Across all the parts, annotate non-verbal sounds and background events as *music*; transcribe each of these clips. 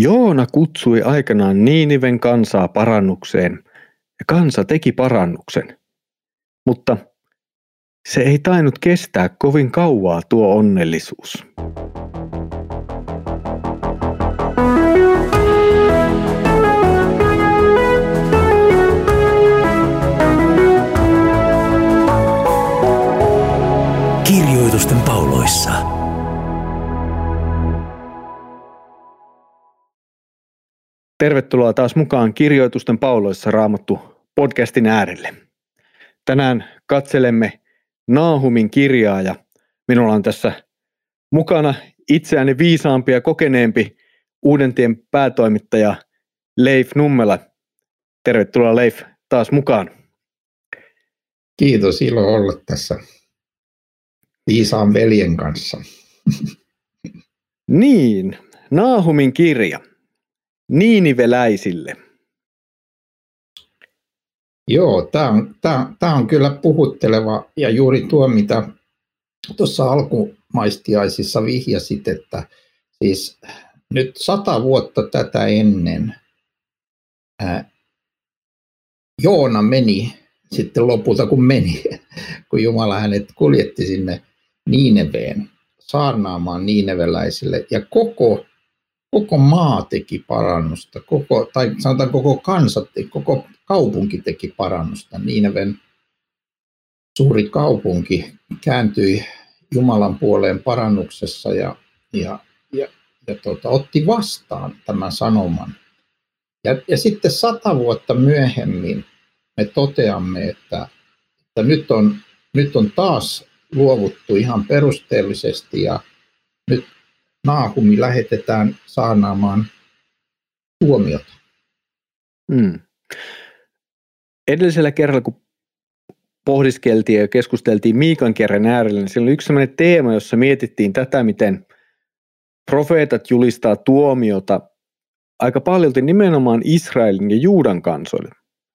Joona kutsui aikanaan Niiniven kansaa parannukseen, ja kansa teki parannuksen. Mutta se ei tainnut kestää kovin kauaa tuo onnellisuus. Kirjoitusten pauloissa. Tervetuloa taas mukaan Kirjoitusten pauloissa raamattu podcastin äärelle. Tänään katselemme Naahumin kirjaa ja minulla on tässä mukana itseäni viisaampi ja kokeneempi Uudentien päätoimittaja Leif Nummela. Tervetuloa Leif taas mukaan. Kiitos, ilo olla tässä viisaan veljen kanssa. Niin, Naahumin kirja. Niiniveläisille. Joo, tämä on, tää, tää on kyllä puhutteleva ja juuri tuo, mitä tuossa alkumaistiaisissa vihjasit, että siis nyt sata vuotta tätä ennen ää, Joona meni sitten lopulta, kun meni, *laughs* kun Jumala hänet kuljetti sinne Niineveen, saarnaamaan niineveläisille, ja koko, koko maa teki parannusta, koko, tai sanotaan koko kansa, koko kaupunki teki parannusta. Niineven suuri kaupunki kääntyi Jumalan puoleen parannuksessa ja, ja, ja, ja tuota, otti vastaan tämän sanoman. Ja, ja sitten sata vuotta myöhemmin me toteamme, että, että nyt, on, nyt on taas luovuttu ihan perusteellisesti ja nyt Naahumi lähetetään saarnaamaan tuomiota. Hmm. Edellisellä kerralla, kun pohdiskeltiin ja keskusteltiin Miikan kerran äärellä, niin siellä oli yksi sellainen teema, jossa mietittiin tätä, miten profeetat julistaa tuomiota aika paljon nimenomaan Israelin ja Juudan kansoille.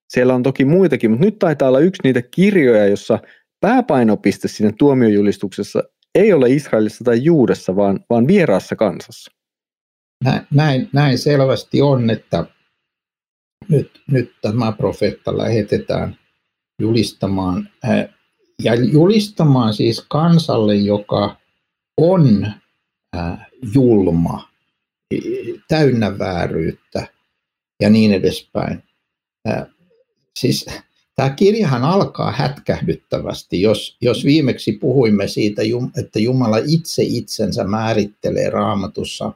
Siellä on toki muitakin, mutta nyt taitaa olla yksi niitä kirjoja, jossa pääpainopiste siinä tuomiojulistuksessa ei ole Israelissa tai Juudessa, vaan, vaan vieraassa kansassa. Näin, näin selvästi on, että nyt, nyt tämä profeetta lähetetään julistamaan, ja julistamaan siis kansalle, joka on julma, täynnä vääryyttä ja niin edespäin. Siis Tämä kirjahan alkaa hätkähdyttävästi, jos, jos viimeksi puhuimme siitä, että Jumala itse itsensä määrittelee raamatussa,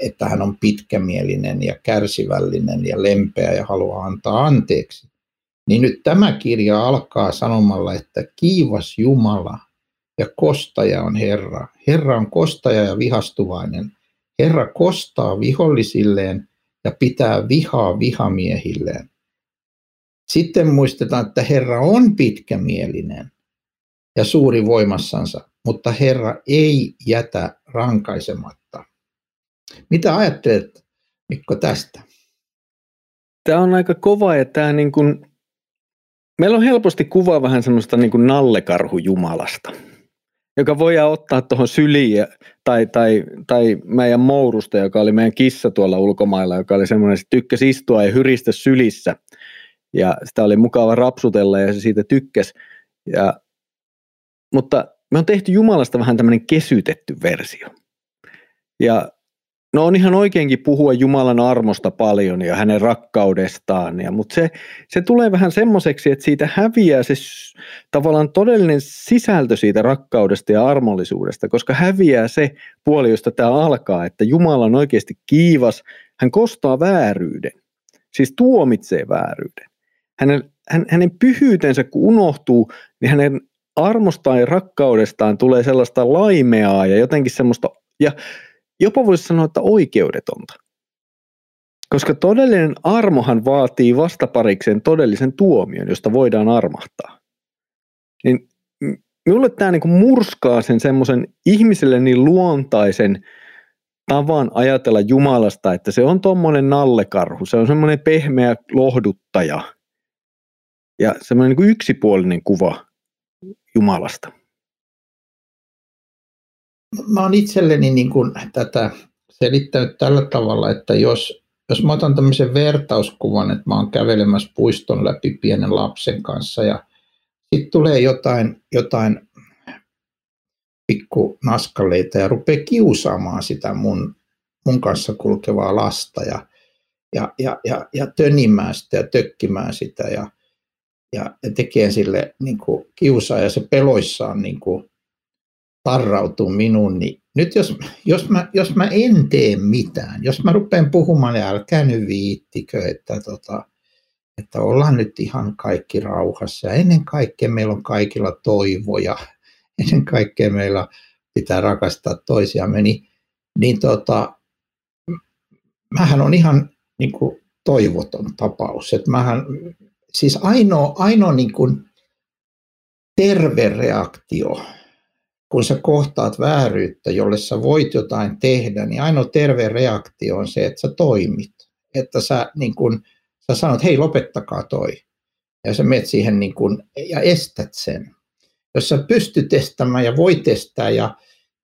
että hän on pitkämielinen ja kärsivällinen ja lempeä ja haluaa antaa anteeksi. Niin nyt tämä kirja alkaa sanomalla, että kiivas Jumala ja kostaja on Herra. Herra on kostaja ja vihastuvainen. Herra kostaa vihollisilleen ja pitää vihaa vihamiehilleen. Sitten muistetaan, että Herra on pitkämielinen ja suuri voimassansa, mutta Herra ei jätä rankaisematta. Mitä ajattelet, Mikko, tästä? Tämä on aika kova ja tämä niin kuin, meillä on helposti kuva vähän semmoista niin kuin nallekarhu Jumalasta, joka voidaan ottaa tuohon syliin tai, tai, tai meidän Mourusta, joka oli meidän kissa tuolla ulkomailla, joka oli semmoinen, että tykkäsi istua ja hyristä sylissä – ja sitä oli mukava rapsutella ja se siitä tykkäsi. Ja, mutta me on tehty Jumalasta vähän tämmöinen kesytetty versio. Ja no on ihan oikeinkin puhua Jumalan armosta paljon ja hänen rakkaudestaan, ja, mutta se, se tulee vähän semmoiseksi, että siitä häviää se tavallaan todellinen sisältö siitä rakkaudesta ja armollisuudesta, koska häviää se puoli, josta tämä alkaa, että Jumala on oikeasti kiivas, hän kostaa vääryyden, siis tuomitsee vääryyden hänen, hänen pyhyytensä kun unohtuu, niin hänen armostaan ja rakkaudestaan tulee sellaista laimeaa ja jotenkin semmoista, ja jopa voisi sanoa, että oikeudetonta. Koska todellinen armohan vaatii vastaparikseen todellisen tuomion, josta voidaan armahtaa. Niin minulle tämä niin murskaa sen semmoisen ihmiselle niin luontaisen tavan ajatella Jumalasta, että se on tuommoinen nallekarhu, se on semmoinen pehmeä lohduttaja – ja semmoinen niin yksipuolinen kuva Jumalasta. Mä oon itselleni niin kuin tätä selittänyt tällä tavalla, että jos, jos mä otan tämmöisen vertauskuvan, että mä oon kävelemässä puiston läpi pienen lapsen kanssa ja sitten tulee jotain, jotain pikku naskaleita ja rupeaa kiusaamaan sitä mun, mun kanssa kulkevaa lasta ja, ja, ja, ja, ja tönimään sitä ja tökkimään sitä ja, ja, ja tekee sille niin kuin kiusaa ja se peloissaan niin kuin tarrautuu minuun, niin nyt jos, jos, mä, jos mä en tee mitään, jos mä rupean puhumaan, niin älkää nyt viittikö, että, tota, että ollaan nyt ihan kaikki rauhassa ja ennen kaikkea meillä on kaikilla toivoja, *laughs* ennen kaikkea meillä pitää rakastaa toisiamme, niin, niin tota, mähän on ihan niin kuin toivoton tapaus. Että mähän, siis ainoa, ainoa niin kuin terve reaktio, kun sä kohtaat vääryyttä, jolle sä voit jotain tehdä, niin ainoa terve reaktio on se, että sä toimit. Että sä, niin kun, sä sanot, hei lopettakaa toi. Ja sä menet siihen niin kun, ja estät sen. Jos sä pystyt estämään ja voi testää ja,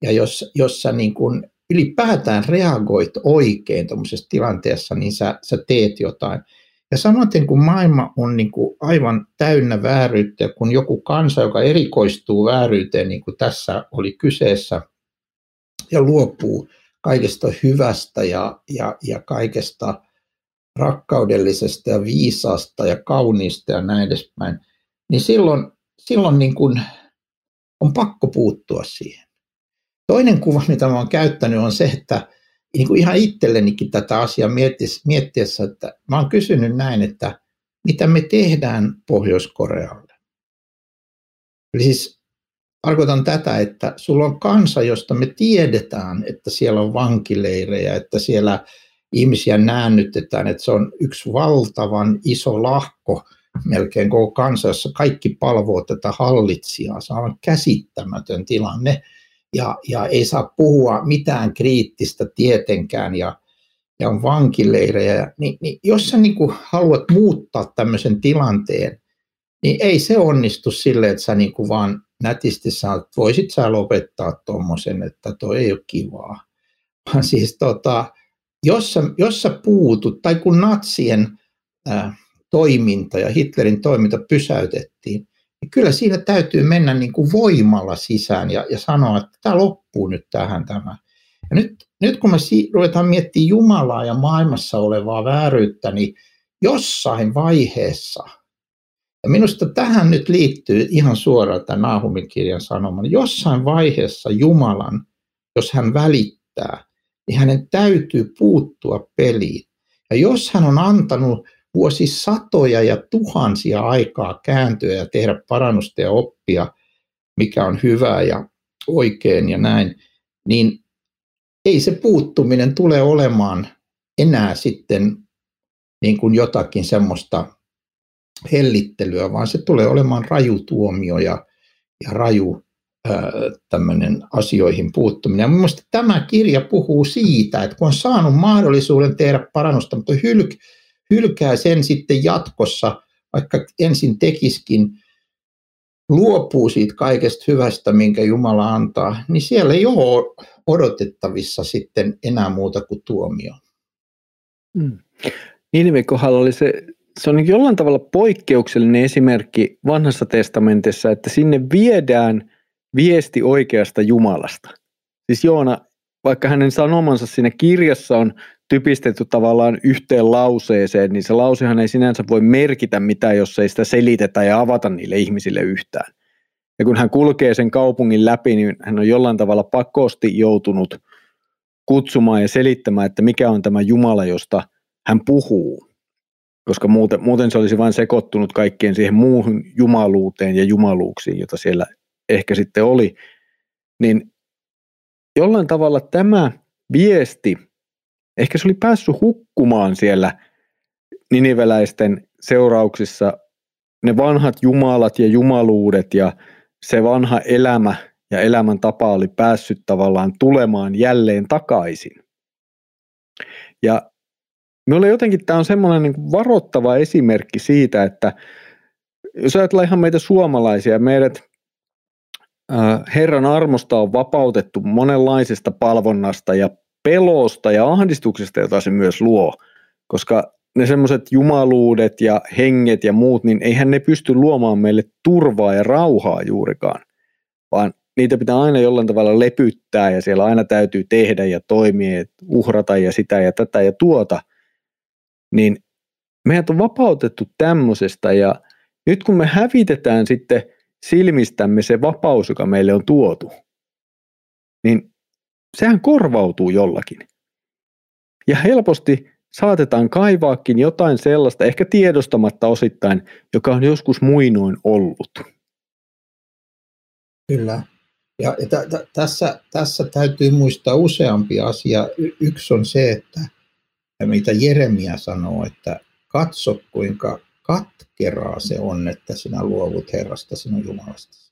ja jos, jos sä niin kun ylipäätään reagoit oikein tuommoisessa tilanteessa, niin sä, sä teet jotain. Ja samaten kun maailma on niin kuin aivan täynnä vääryyttä, kun joku kansa, joka erikoistuu vääryyteen, niin kuin tässä oli kyseessä, ja luopuu kaikesta hyvästä ja, ja, ja kaikesta rakkaudellisesta ja viisaasta ja kauniista ja näin edespäin, niin silloin, silloin niin kuin on pakko puuttua siihen. Toinen kuva, mitä oon käyttänyt, on se, että niin kuin ihan itsellenikin tätä asiaa miettiessä, että mä oon kysynyt näin, että mitä me tehdään Pohjois-Korealle. Eli siis tarkoitan tätä, että sulla on kansa, josta me tiedetään, että siellä on vankileirejä, että siellä ihmisiä näännytetään, että se on yksi valtavan iso lahko melkein koko kansa, jossa kaikki palvoo tätä hallitsijaa. Se on käsittämätön tilanne ja, ja ei saa puhua mitään kriittistä tietenkään ja, ja on vankileirejä, niin, niin jos sä niin haluat muuttaa tämmöisen tilanteen, niin ei se onnistu sille, että sä niin kuin vaan nätisti sanot, voisit sä lopettaa tuommoisen, että toi ei ole kivaa. *laughs* Vaan siis tota, jos, sä, jos sä puutut, tai kun natsien äh, toiminta ja Hitlerin toiminta pysäytettiin, niin kyllä siinä täytyy mennä niin kuin voimalla sisään ja, ja sanoa, että tämä loppuu nyt tähän tämä. Ja nyt, nyt kun me si- ruvetaan miettimään Jumalaa ja maailmassa olevaa vääryyttä, niin jossain vaiheessa, ja minusta tähän nyt liittyy ihan suoraan tämä Naahumin kirjan sanoma, niin jossain vaiheessa Jumalan, jos hän välittää, niin hänen täytyy puuttua peliin. Ja jos hän on antanut vuosisatoja ja tuhansia aikaa kääntyä ja tehdä parannusta ja oppia, mikä on hyvää ja oikein ja näin, niin ei se puuttuminen tule olemaan enää sitten niin kuin jotakin semmoista hellittelyä, vaan se tulee olemaan raju tuomio ja, ja raju tämmöinen asioihin puuttuminen. Mielestäni tämä kirja puhuu siitä, että kun on saanut mahdollisuuden tehdä parannusta, mutta hyl- hylkää sen sitten jatkossa, vaikka ensin tekiskin, luopuu siitä kaikesta hyvästä, minkä Jumala antaa, niin siellä ei ole odotettavissa sitten enää muuta kuin tuomio. Mm. Niinivin kohdalla oli se, se on niin jollain tavalla poikkeuksellinen esimerkki vanhassa testamentissa, että sinne viedään viesti oikeasta Jumalasta. Siis Joona, vaikka hänen sanomansa siinä kirjassa on typistetty tavallaan yhteen lauseeseen, niin se lausehan ei sinänsä voi merkitä mitään, jos ei sitä selitetä ja avata niille ihmisille yhtään. Ja kun hän kulkee sen kaupungin läpi, niin hän on jollain tavalla pakosti joutunut kutsumaan ja selittämään, että mikä on tämä Jumala, josta hän puhuu. Koska muuten, muuten se olisi vain sekoittunut kaikkeen siihen muuhun jumaluuteen ja jumaluuksiin, jota siellä ehkä sitten oli. Niin jollain tavalla tämä viesti ehkä se oli päässyt hukkumaan siellä niniveläisten seurauksissa ne vanhat jumalat ja jumaluudet ja se vanha elämä ja elämäntapa oli päässyt tavallaan tulemaan jälleen takaisin. Ja minulle jotenkin tämä on semmoinen niin varoittava esimerkki siitä, että jos ajatellaan ihan meitä suomalaisia, meidät Herran armosta on vapautettu monenlaisesta palvonnasta ja pelosta ja ahdistuksesta, jota se myös luo, koska ne semmoiset jumaluudet ja henget ja muut, niin eihän ne pysty luomaan meille turvaa ja rauhaa juurikaan, vaan niitä pitää aina jollain tavalla lepyttää ja siellä aina täytyy tehdä ja toimia, uhrata ja sitä ja tätä ja tuota, niin meidät on vapautettu tämmöisestä ja nyt kun me hävitetään sitten silmistämme se vapaus, joka meille on tuotu, niin sehän korvautuu jollakin. Ja helposti saatetaan kaivaakin jotain sellaista, ehkä tiedostamatta osittain, joka on joskus muinoin ollut. Kyllä. Ja, t- t- tässä, tässä täytyy muistaa useampi asia. Y- yksi on se, että mitä Jeremia sanoo, että katso kuinka katkeraa se on, että sinä luovut Herrasta sinun Jumalasta.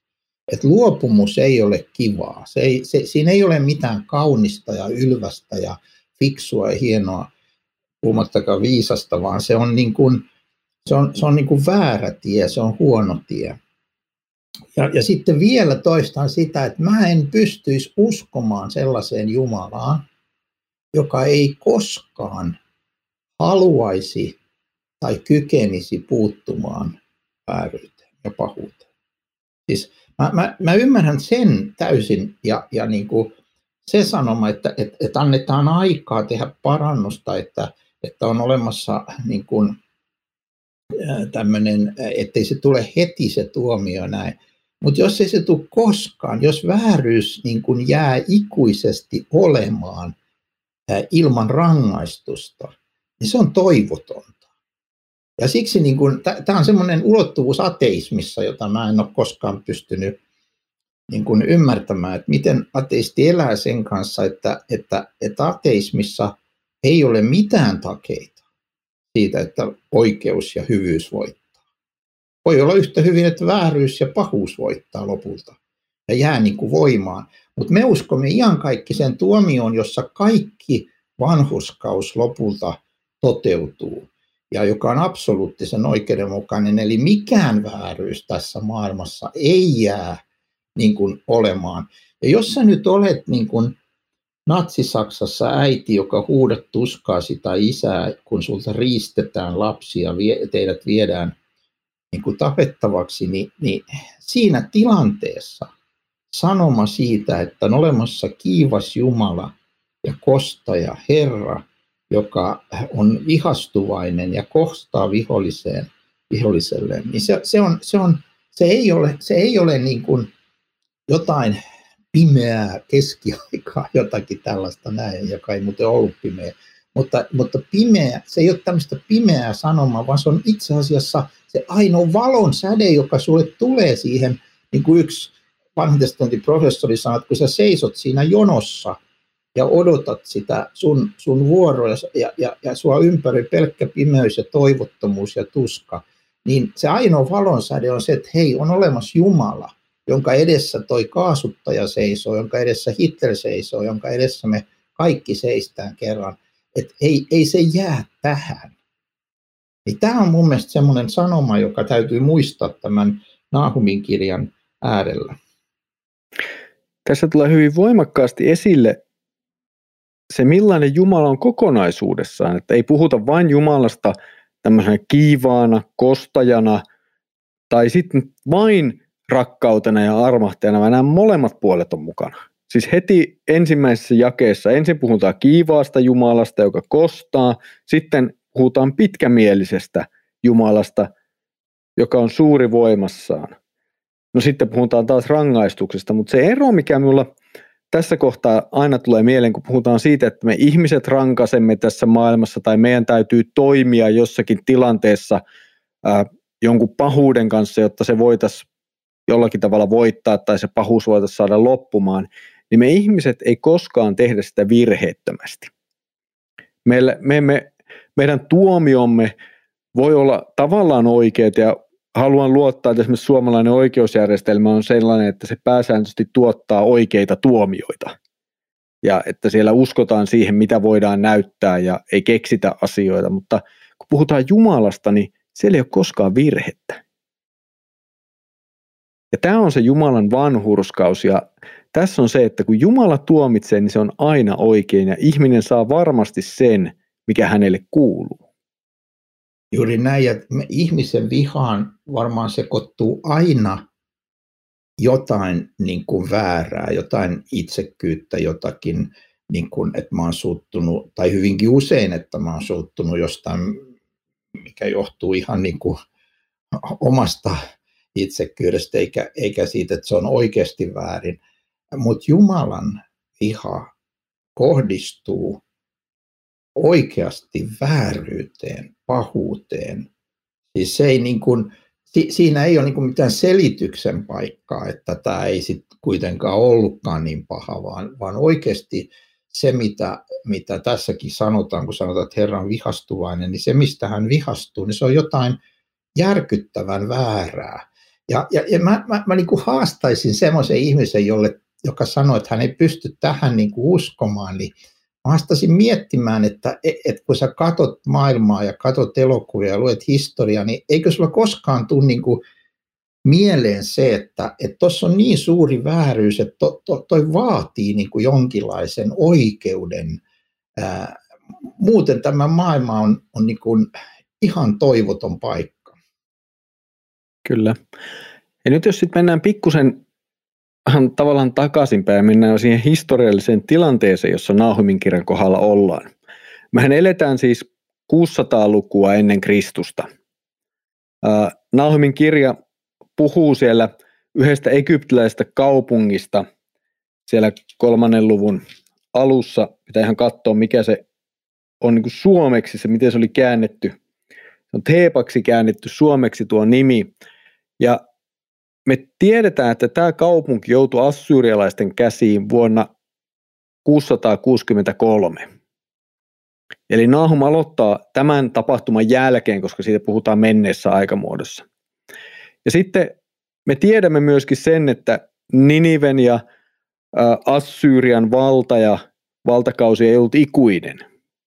Et luopumus ei ole kivaa. Se ei, se, siinä ei ole mitään kaunista ja ylvästä ja fiksua ja hienoa, puhumattakaan viisasta, vaan se on, niin kuin, se on, se on niin kuin väärä tie, se on huono tie. Ja, ja sitten vielä toistan sitä, että mä en pystyisi uskomaan sellaiseen Jumalaan, joka ei koskaan haluaisi tai kykenisi puuttumaan vääryyteen ja pahuuteen. Siis mä, mä, mä ymmärrän sen täysin ja, ja niin kuin se sanoma, että, että, että annetaan aikaa tehdä parannusta, että, että on olemassa niin kuin, tämmöinen, ettei se tule heti se tuomio näin. Mutta jos ei se tule koskaan, jos vääryys niin kuin jää ikuisesti olemaan ilman rangaistusta, niin se on toivotonta. Ja siksi niin tämä on semmoinen ulottuvuus ateismissa, jota mä en ole koskaan pystynyt niin kuin ymmärtämään, että miten ateisti elää sen kanssa, että, että, että ateismissa ei ole mitään takeita siitä, että oikeus ja hyvyys voittaa. Voi olla yhtä hyvin, että vääryys ja pahuus voittaa lopulta ja jää niin kuin voimaan. Mutta me uskomme ihan kaikki sen tuomioon, jossa kaikki vanhuskaus lopulta toteutuu ja joka on absoluuttisen oikeudenmukainen. Eli mikään vääryys tässä maailmassa ei jää niin kuin olemaan. Ja jos sä nyt olet niin kuin Natsi-Saksassa äiti, joka huudat tuskaasi tai isää, kun sulta riistetään lapsia, vie, teidät viedään niin kuin tapettavaksi, niin, niin siinä tilanteessa sanoma siitä, että on olemassa kiivas Jumala ja kostaja Herra, joka on vihastuvainen ja kohtaa viholliseen, viholliselle, niin se, se, on, se, on, se ei ole, se ei ole niin kuin jotain pimeää keskiaikaa, *laughs* jotakin tällaista näin, joka ei muuten ollut pimeä. Mutta, mutta pimeä, se ei ole tämmöistä pimeää sanomaa, vaan se on itse asiassa se ainoa valon säde, joka sulle tulee siihen, niin kuin yksi vanhan professori sanoi, että kun sä seisot siinä jonossa ja odotat sitä sun, sun vuoroa ja, ja, ja sua ympäri pelkkä pimeys ja toivottomuus ja tuska, niin se ainoa valonsäde on se, että hei, on olemassa Jumala – jonka edessä toi kaasuttaja seisoo, jonka edessä Hitler seisoo, jonka edessä me kaikki seistään kerran. Että ei, ei se jää tähän. Niin tämä on mun mielestä semmoinen sanoma, joka täytyy muistaa tämän Nahumin kirjan äärellä. Tässä tulee hyvin voimakkaasti esille se, millainen Jumala on kokonaisuudessaan. Että ei puhuta vain Jumalasta tämmöisenä kiivaana, kostajana, tai sitten vain rakkautena ja armahtajana, vaan nämä molemmat puolet on mukana. Siis heti ensimmäisessä jakeessa ensin puhutaan kiivaasta Jumalasta, joka kostaa, sitten puhutaan pitkämielisestä Jumalasta, joka on suuri voimassaan. No sitten puhutaan taas rangaistuksesta, mutta se ero, mikä minulla tässä kohtaa aina tulee mieleen, kun puhutaan siitä, että me ihmiset rankasemme tässä maailmassa tai meidän täytyy toimia jossakin tilanteessa ää, jonkun pahuuden kanssa, jotta se voitaisiin jollakin tavalla voittaa tai se pahuus voitaisiin saada loppumaan, niin me ihmiset ei koskaan tehdä sitä virheettömästi. Meillä, me, me, meidän tuomiomme voi olla tavallaan oikeat ja haluan luottaa, että esimerkiksi suomalainen oikeusjärjestelmä on sellainen, että se pääsääntöisesti tuottaa oikeita tuomioita. Ja että siellä uskotaan siihen, mitä voidaan näyttää ja ei keksitä asioita, mutta kun puhutaan Jumalasta, niin siellä ei ole koskaan virhettä. Ja tämä on se Jumalan vanhurskaus ja tässä on se, että kun Jumala tuomitsee, niin se on aina oikein ja ihminen saa varmasti sen, mikä hänelle kuuluu. Juuri näin, ja ihmisen vihaan varmaan sekoittuu aina jotain niin kuin väärää, jotain itsekyyttä, jotakin, niin kuin, että mä oon suuttunut, tai hyvinkin usein, että mä oon suuttunut jostain, mikä johtuu ihan niin kuin omasta itsekyydestä, eikä, eikä siitä, että se on oikeasti väärin. Mutta Jumalan viha kohdistuu oikeasti vääryyteen, pahuuteen. Siis se ei niin kuin, si, siinä ei ole niin kuin mitään selityksen paikkaa, että tämä ei sitten kuitenkaan ollutkaan niin paha, vaan, vaan oikeasti se, mitä, mitä tässäkin sanotaan, kun sanotaan, että Herran vihastuvainen, niin se, mistä hän vihastuu, niin se on jotain järkyttävän väärää. Ja, ja, ja mä, mä, mä niin kuin haastaisin semmoisen ihmisen, jolle, joka sanoo, että hän ei pysty tähän niin kuin uskomaan, niin haastasin miettimään, että, että kun sä katot maailmaa ja katot elokuvia ja luet historiaa, niin eikö sulla koskaan tule niin kuin mieleen se, että tuossa on niin suuri vääryys, että to, to, toi vaatii niin kuin jonkinlaisen oikeuden. Ää, muuten tämä maailma on, on niin kuin ihan toivoton paikka. Kyllä. Ja nyt jos sitten mennään pikkusen tavallaan takaisinpäin mennään siihen historialliseen tilanteeseen, jossa Nahumin kirjan kohdalla ollaan. Mehän eletään siis 600-lukua ennen Kristusta. Nahumin kirja puhuu siellä yhdestä egyptiläisestä kaupungista siellä kolmannen luvun alussa. Pitää ihan katsoa, mikä se on niin suomeksi, se miten se oli käännetty. Se on Teepaksi käännetty suomeksi tuo nimi. Ja me tiedetään, että tämä kaupunki joutui assyrialaisten käsiin vuonna 663. Eli Nahum aloittaa tämän tapahtuman jälkeen, koska siitä puhutaan menneessä aikamuodossa. Ja sitten me tiedämme myöskin sen, että Niniven ja Assyrian valta ja valtakausi ei ollut ikuinen,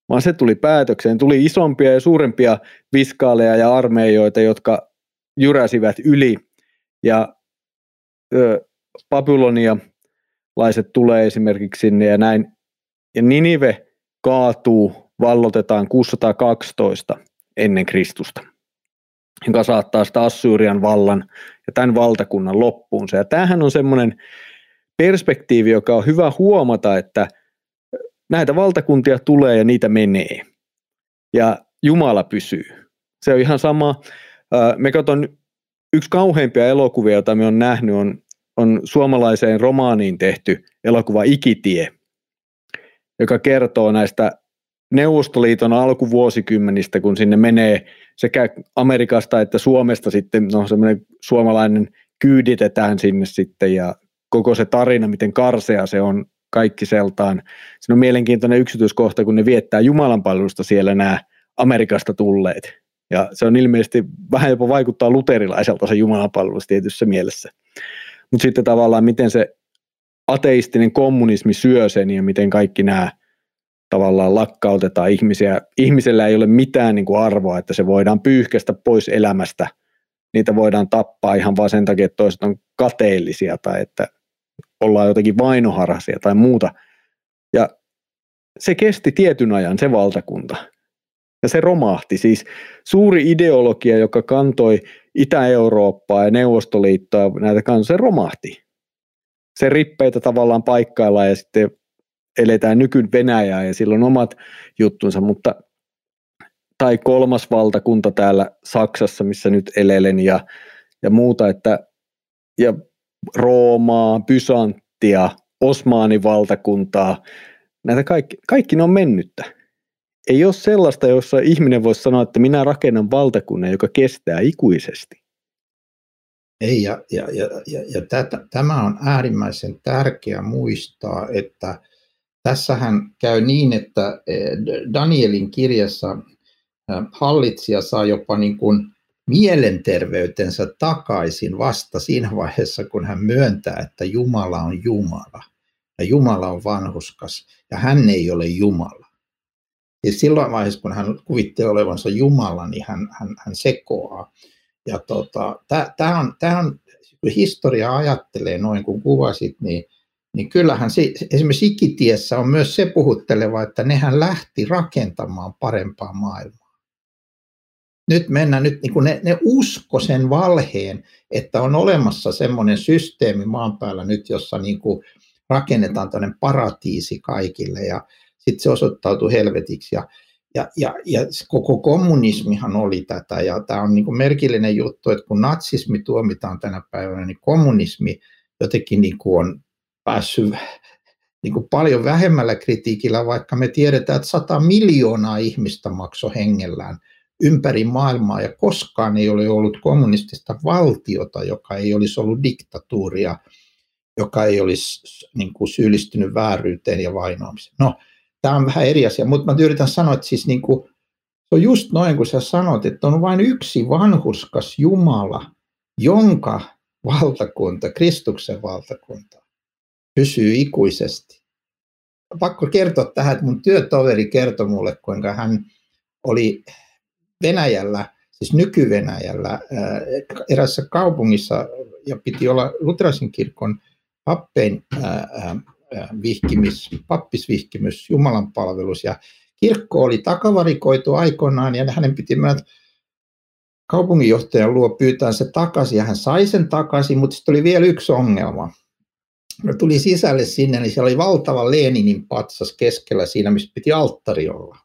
vaan se tuli päätökseen. Tuli isompia ja suurempia viskaaleja ja armeijoita, jotka jyräsivät yli ja ö, Babylonia laiset tulee esimerkiksi sinne ja näin. Ja Ninive kaatuu, vallotetaan 612 ennen Kristusta, joka saattaa sitä Assyrian vallan ja tämän valtakunnan loppuunsa. Ja tämähän on semmoinen perspektiivi, joka on hyvä huomata, että näitä valtakuntia tulee ja niitä menee. Ja Jumala pysyy. Se on ihan sama. Me katson yksi kauheimpia elokuvia, joita me on nähnyt, on, on suomalaiseen romaaniin tehty elokuva Ikitie, joka kertoo näistä Neuvostoliiton alkuvuosikymmenistä, kun sinne menee sekä Amerikasta että Suomesta sitten, no semmoinen suomalainen kyyditetään sinne sitten ja koko se tarina, miten karsea se on kaikki seltaan. Se on mielenkiintoinen yksityiskohta, kun ne viettää Jumalan palvelusta siellä nämä Amerikasta tulleet. Ja se on ilmeisesti vähän jopa vaikuttaa luterilaiselta se jumalapalvelus tietyssä mielessä. Mutta sitten tavallaan miten se ateistinen kommunismi syö sen ja miten kaikki nämä tavallaan lakkautetaan ihmisiä. Ihmisellä ei ole mitään niin kuin arvoa, että se voidaan pyyhkästä pois elämästä. Niitä voidaan tappaa ihan vaan sen takia, että toiset on kateellisia tai että ollaan jotenkin vainoharhaisia tai muuta. Ja se kesti tietyn ajan se valtakunta. Ja se romahti. Siis suuri ideologia, joka kantoi Itä-Eurooppaa ja Neuvostoliittoa, näitä kanssa, se romahti. Se rippeitä tavallaan paikkaillaan ja sitten eletään nykyn Venäjää ja silloin omat juttunsa, mutta tai kolmas valtakunta täällä Saksassa, missä nyt elelen ja, ja muuta, että ja Roomaa, Bysanttia, Osmanin valtakuntaa, näitä kaikki, kaikki ne on mennyttä ei ole sellaista, jossa ihminen voisi sanoa, että minä rakennan valtakunnan, joka kestää ikuisesti. Ei, ja, ja, ja, ja, ja tätä, tämä on äärimmäisen tärkeä muistaa, että tässähän käy niin, että eh, Danielin kirjassa eh, hallitsija saa jopa niin kuin mielenterveytensä takaisin vasta siinä vaiheessa, kun hän myöntää, että Jumala on Jumala ja Jumala on vanhuskas ja hän ei ole Jumala. Ja silloin vaiheessa, kun hän kuvittelee olevansa Jumala, niin hän, hän, hän sekoaa. Ja tota, tämä on, tää on, kun historia ajattelee noin kuin kuvasit, niin, niin kyllähän se, esimerkiksi ikitiessä on myös se puhutteleva, että nehän lähti rakentamaan parempaa maailmaa. Nyt mennään, nyt niin ne, ne usko sen valheen, että on olemassa semmoinen systeemi maan päällä nyt, jossa niin kuin rakennetaan tämmöinen paratiisi kaikille ja sitten se osoittautui helvetiksi. Ja, ja, ja, ja koko kommunismihan oli tätä ja tämä on niin kuin merkillinen juttu, että kun natsismi tuomitaan tänä päivänä, niin kommunismi jotenkin niin kuin on päässyt niin kuin paljon vähemmällä kritiikillä, vaikka me tiedetään, että 100 miljoonaa ihmistä maksoi hengellään ympäri maailmaa ja koskaan ei ole ollut kommunistista valtiota, joka ei olisi ollut diktatuuria, joka ei olisi niin kuin syyllistynyt vääryyteen ja vainoamiseen. No, tämä on vähän eri asia, mutta mä yritän sanoa, että siis niin kuin, se on just noin, kun sä sanot, että on vain yksi vanhuskas Jumala, jonka valtakunta, Kristuksen valtakunta, pysyy ikuisesti. Pakko kertoa tähän, että mun työtoveri kertoi mulle, kuinka hän oli Venäjällä, siis nyky-Venäjällä, äh, erässä kaupungissa ja piti olla Luterilaisen kirkon pappein vihkimys, pappisvihkimys, Jumalan palvelus ja kirkko oli takavarikoitu aikoinaan ja hänen piti mennä kaupunginjohtajan luo pyytää se takaisin ja hän sai sen takaisin, mutta sitten oli vielä yksi ongelma. No tuli sisälle sinne, niin siellä oli valtava Leninin patsas keskellä siinä, missä piti alttari olla.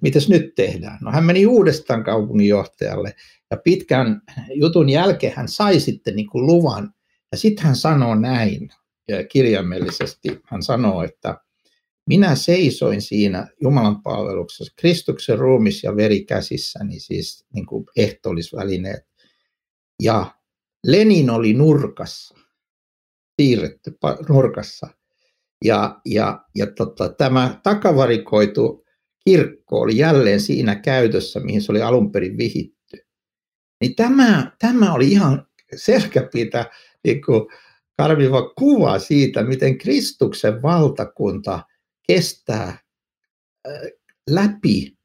Mitäs nyt tehdään? No hän meni uudestaan kaupunginjohtajalle ja pitkän jutun jälkeen hän sai sitten niin kuin luvan. Ja sitten hän sanoo näin, kirjaimellisesti hän sanoo, että minä seisoin siinä Jumalan palveluksessa, Kristuksen ruumis ja veri käsissäni, siis niin kuin ehtoollisvälineet. Ja Lenin oli nurkassa piirretty nurkassa. Ja, ja, ja tota, tämä takavarikoitu kirkko oli jälleen siinä käytössä, mihin se oli alun perin vihitty. Niin tämä, tämä oli ihan selkäpitä niin kuin karmiva kuva siitä, miten Kristuksen valtakunta kestää läpi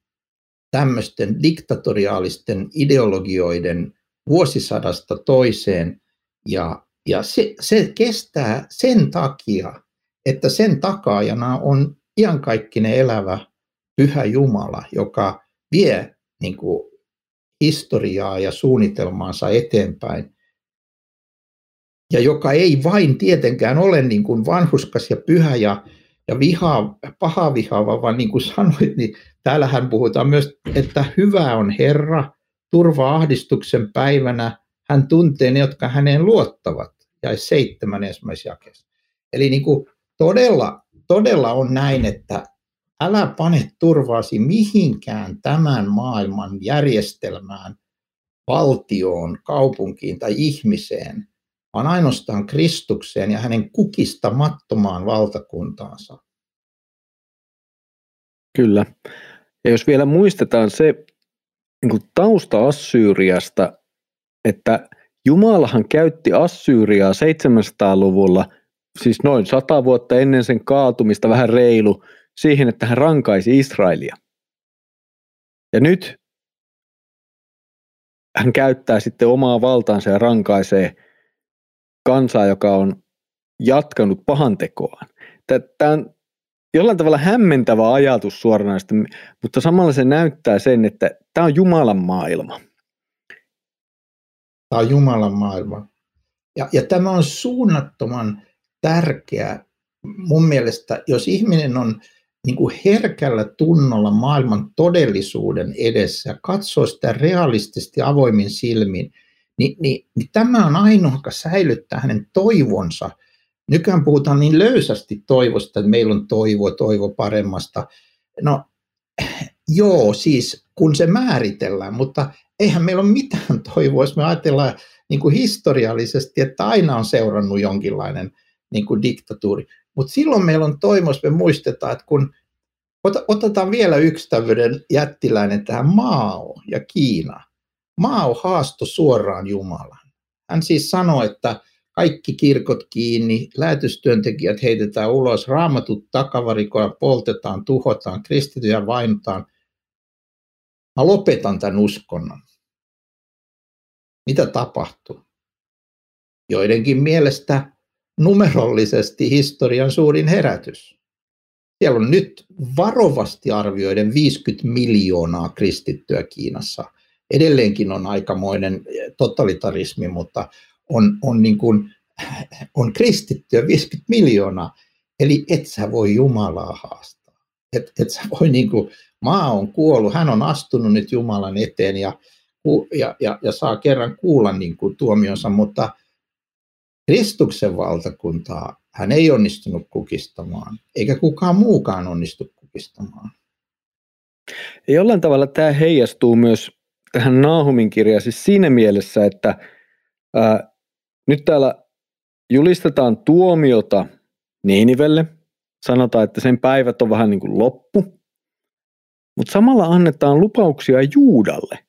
tämmöisten diktatoriaalisten ideologioiden vuosisadasta toiseen ja, ja se, se kestää sen takia, että sen takaajana on iankaikkinen elävä pyhä Jumala, joka vie niin kuin, historiaa ja suunnitelmaansa eteenpäin. Ja joka ei vain tietenkään ole niin kuin vanhuskas ja pyhä ja, ja viha, paha vihaava, vaan niin kuin sanoit, niin täällähän puhutaan myös, että hyvä on Herra, turva ahdistuksen päivänä, hän tuntee ne, jotka häneen luottavat ja seitsemän ensimmäisessä jakeessa. Eli niin kuin todella, todella on näin, että älä pane turvaasi mihinkään tämän maailman järjestelmään, valtioon, kaupunkiin tai ihmiseen, vaan ainoastaan Kristukseen ja hänen kukistamattomaan valtakuntaansa. Kyllä. Ja jos vielä muistetaan se niin kuin tausta Assyriasta, että Jumalahan käytti Assyriaa 700-luvulla, siis noin sata vuotta ennen sen kaatumista, vähän reilu, siihen, että hän rankaisi Israelia. Ja nyt hän käyttää sitten omaa valtaansa ja rankaisee kansaa, joka on jatkanut pahantekoaan. Tämä on jollain tavalla hämmentävä ajatus suoranaisesti, mutta samalla se näyttää sen, että tämä on Jumalan maailma. Tämä on Jumalan maailma. Ja, ja tämä on suunnattoman tärkeä mun mielestä, jos ihminen on niin kuin herkällä tunnolla maailman todellisuuden edessä katsoo sitä realistisesti avoimin silmin, niin, niin, niin tämä on ainoa, joka säilyttää hänen toivonsa. Nykyään puhutaan niin löysästi toivosta, että meillä on toivo, toivo paremmasta. No joo, siis kun se määritellään, mutta eihän meillä ole mitään toivoa, jos me ajatellaan niin kuin historiallisesti, että aina on seurannut jonkinlainen niin kuin diktatuuri. Mutta silloin meillä on toivo, jos me muistetaan, että kun otetaan vielä yksi tämmöinen jättiläinen tähän Mao ja Kiina. Mao haasto suoraan Jumalan. Hän siis sanoi, että kaikki kirkot kiinni, lähetystyöntekijät heitetään ulos, raamatut takavarikoja poltetaan, tuhotaan, kristityjä vainotaan – Mä lopetan tämän uskonnon. Mitä tapahtuu? Joidenkin mielestä numerollisesti historian suurin herätys. Siellä on nyt varovasti arvioiden 50 miljoonaa kristittyä Kiinassa. Edelleenkin on aikamoinen totalitarismi, mutta on, on, niin kuin, *clears throat* on kristittyä 50 miljoonaa. Eli et sä voi Jumalaa haastaa. Et, et sä voi niin kuin, maa on kuollut, hän on astunut nyt Jumalan eteen ja, ja, ja, ja saa kerran kuulla niin kuin tuomionsa, mutta Kristuksen valtakuntaa hän ei onnistunut kukistamaan, eikä kukaan muukaan onnistu kukistamaan. Jollain tavalla tämä heijastuu myös tähän Naahumin kirjaan siis siinä mielessä, että ää, nyt täällä julistetaan tuomiota Niinivelle, sanotaan, että sen päivät on vähän niin kuin loppu, mutta samalla annetaan lupauksia Juudalle,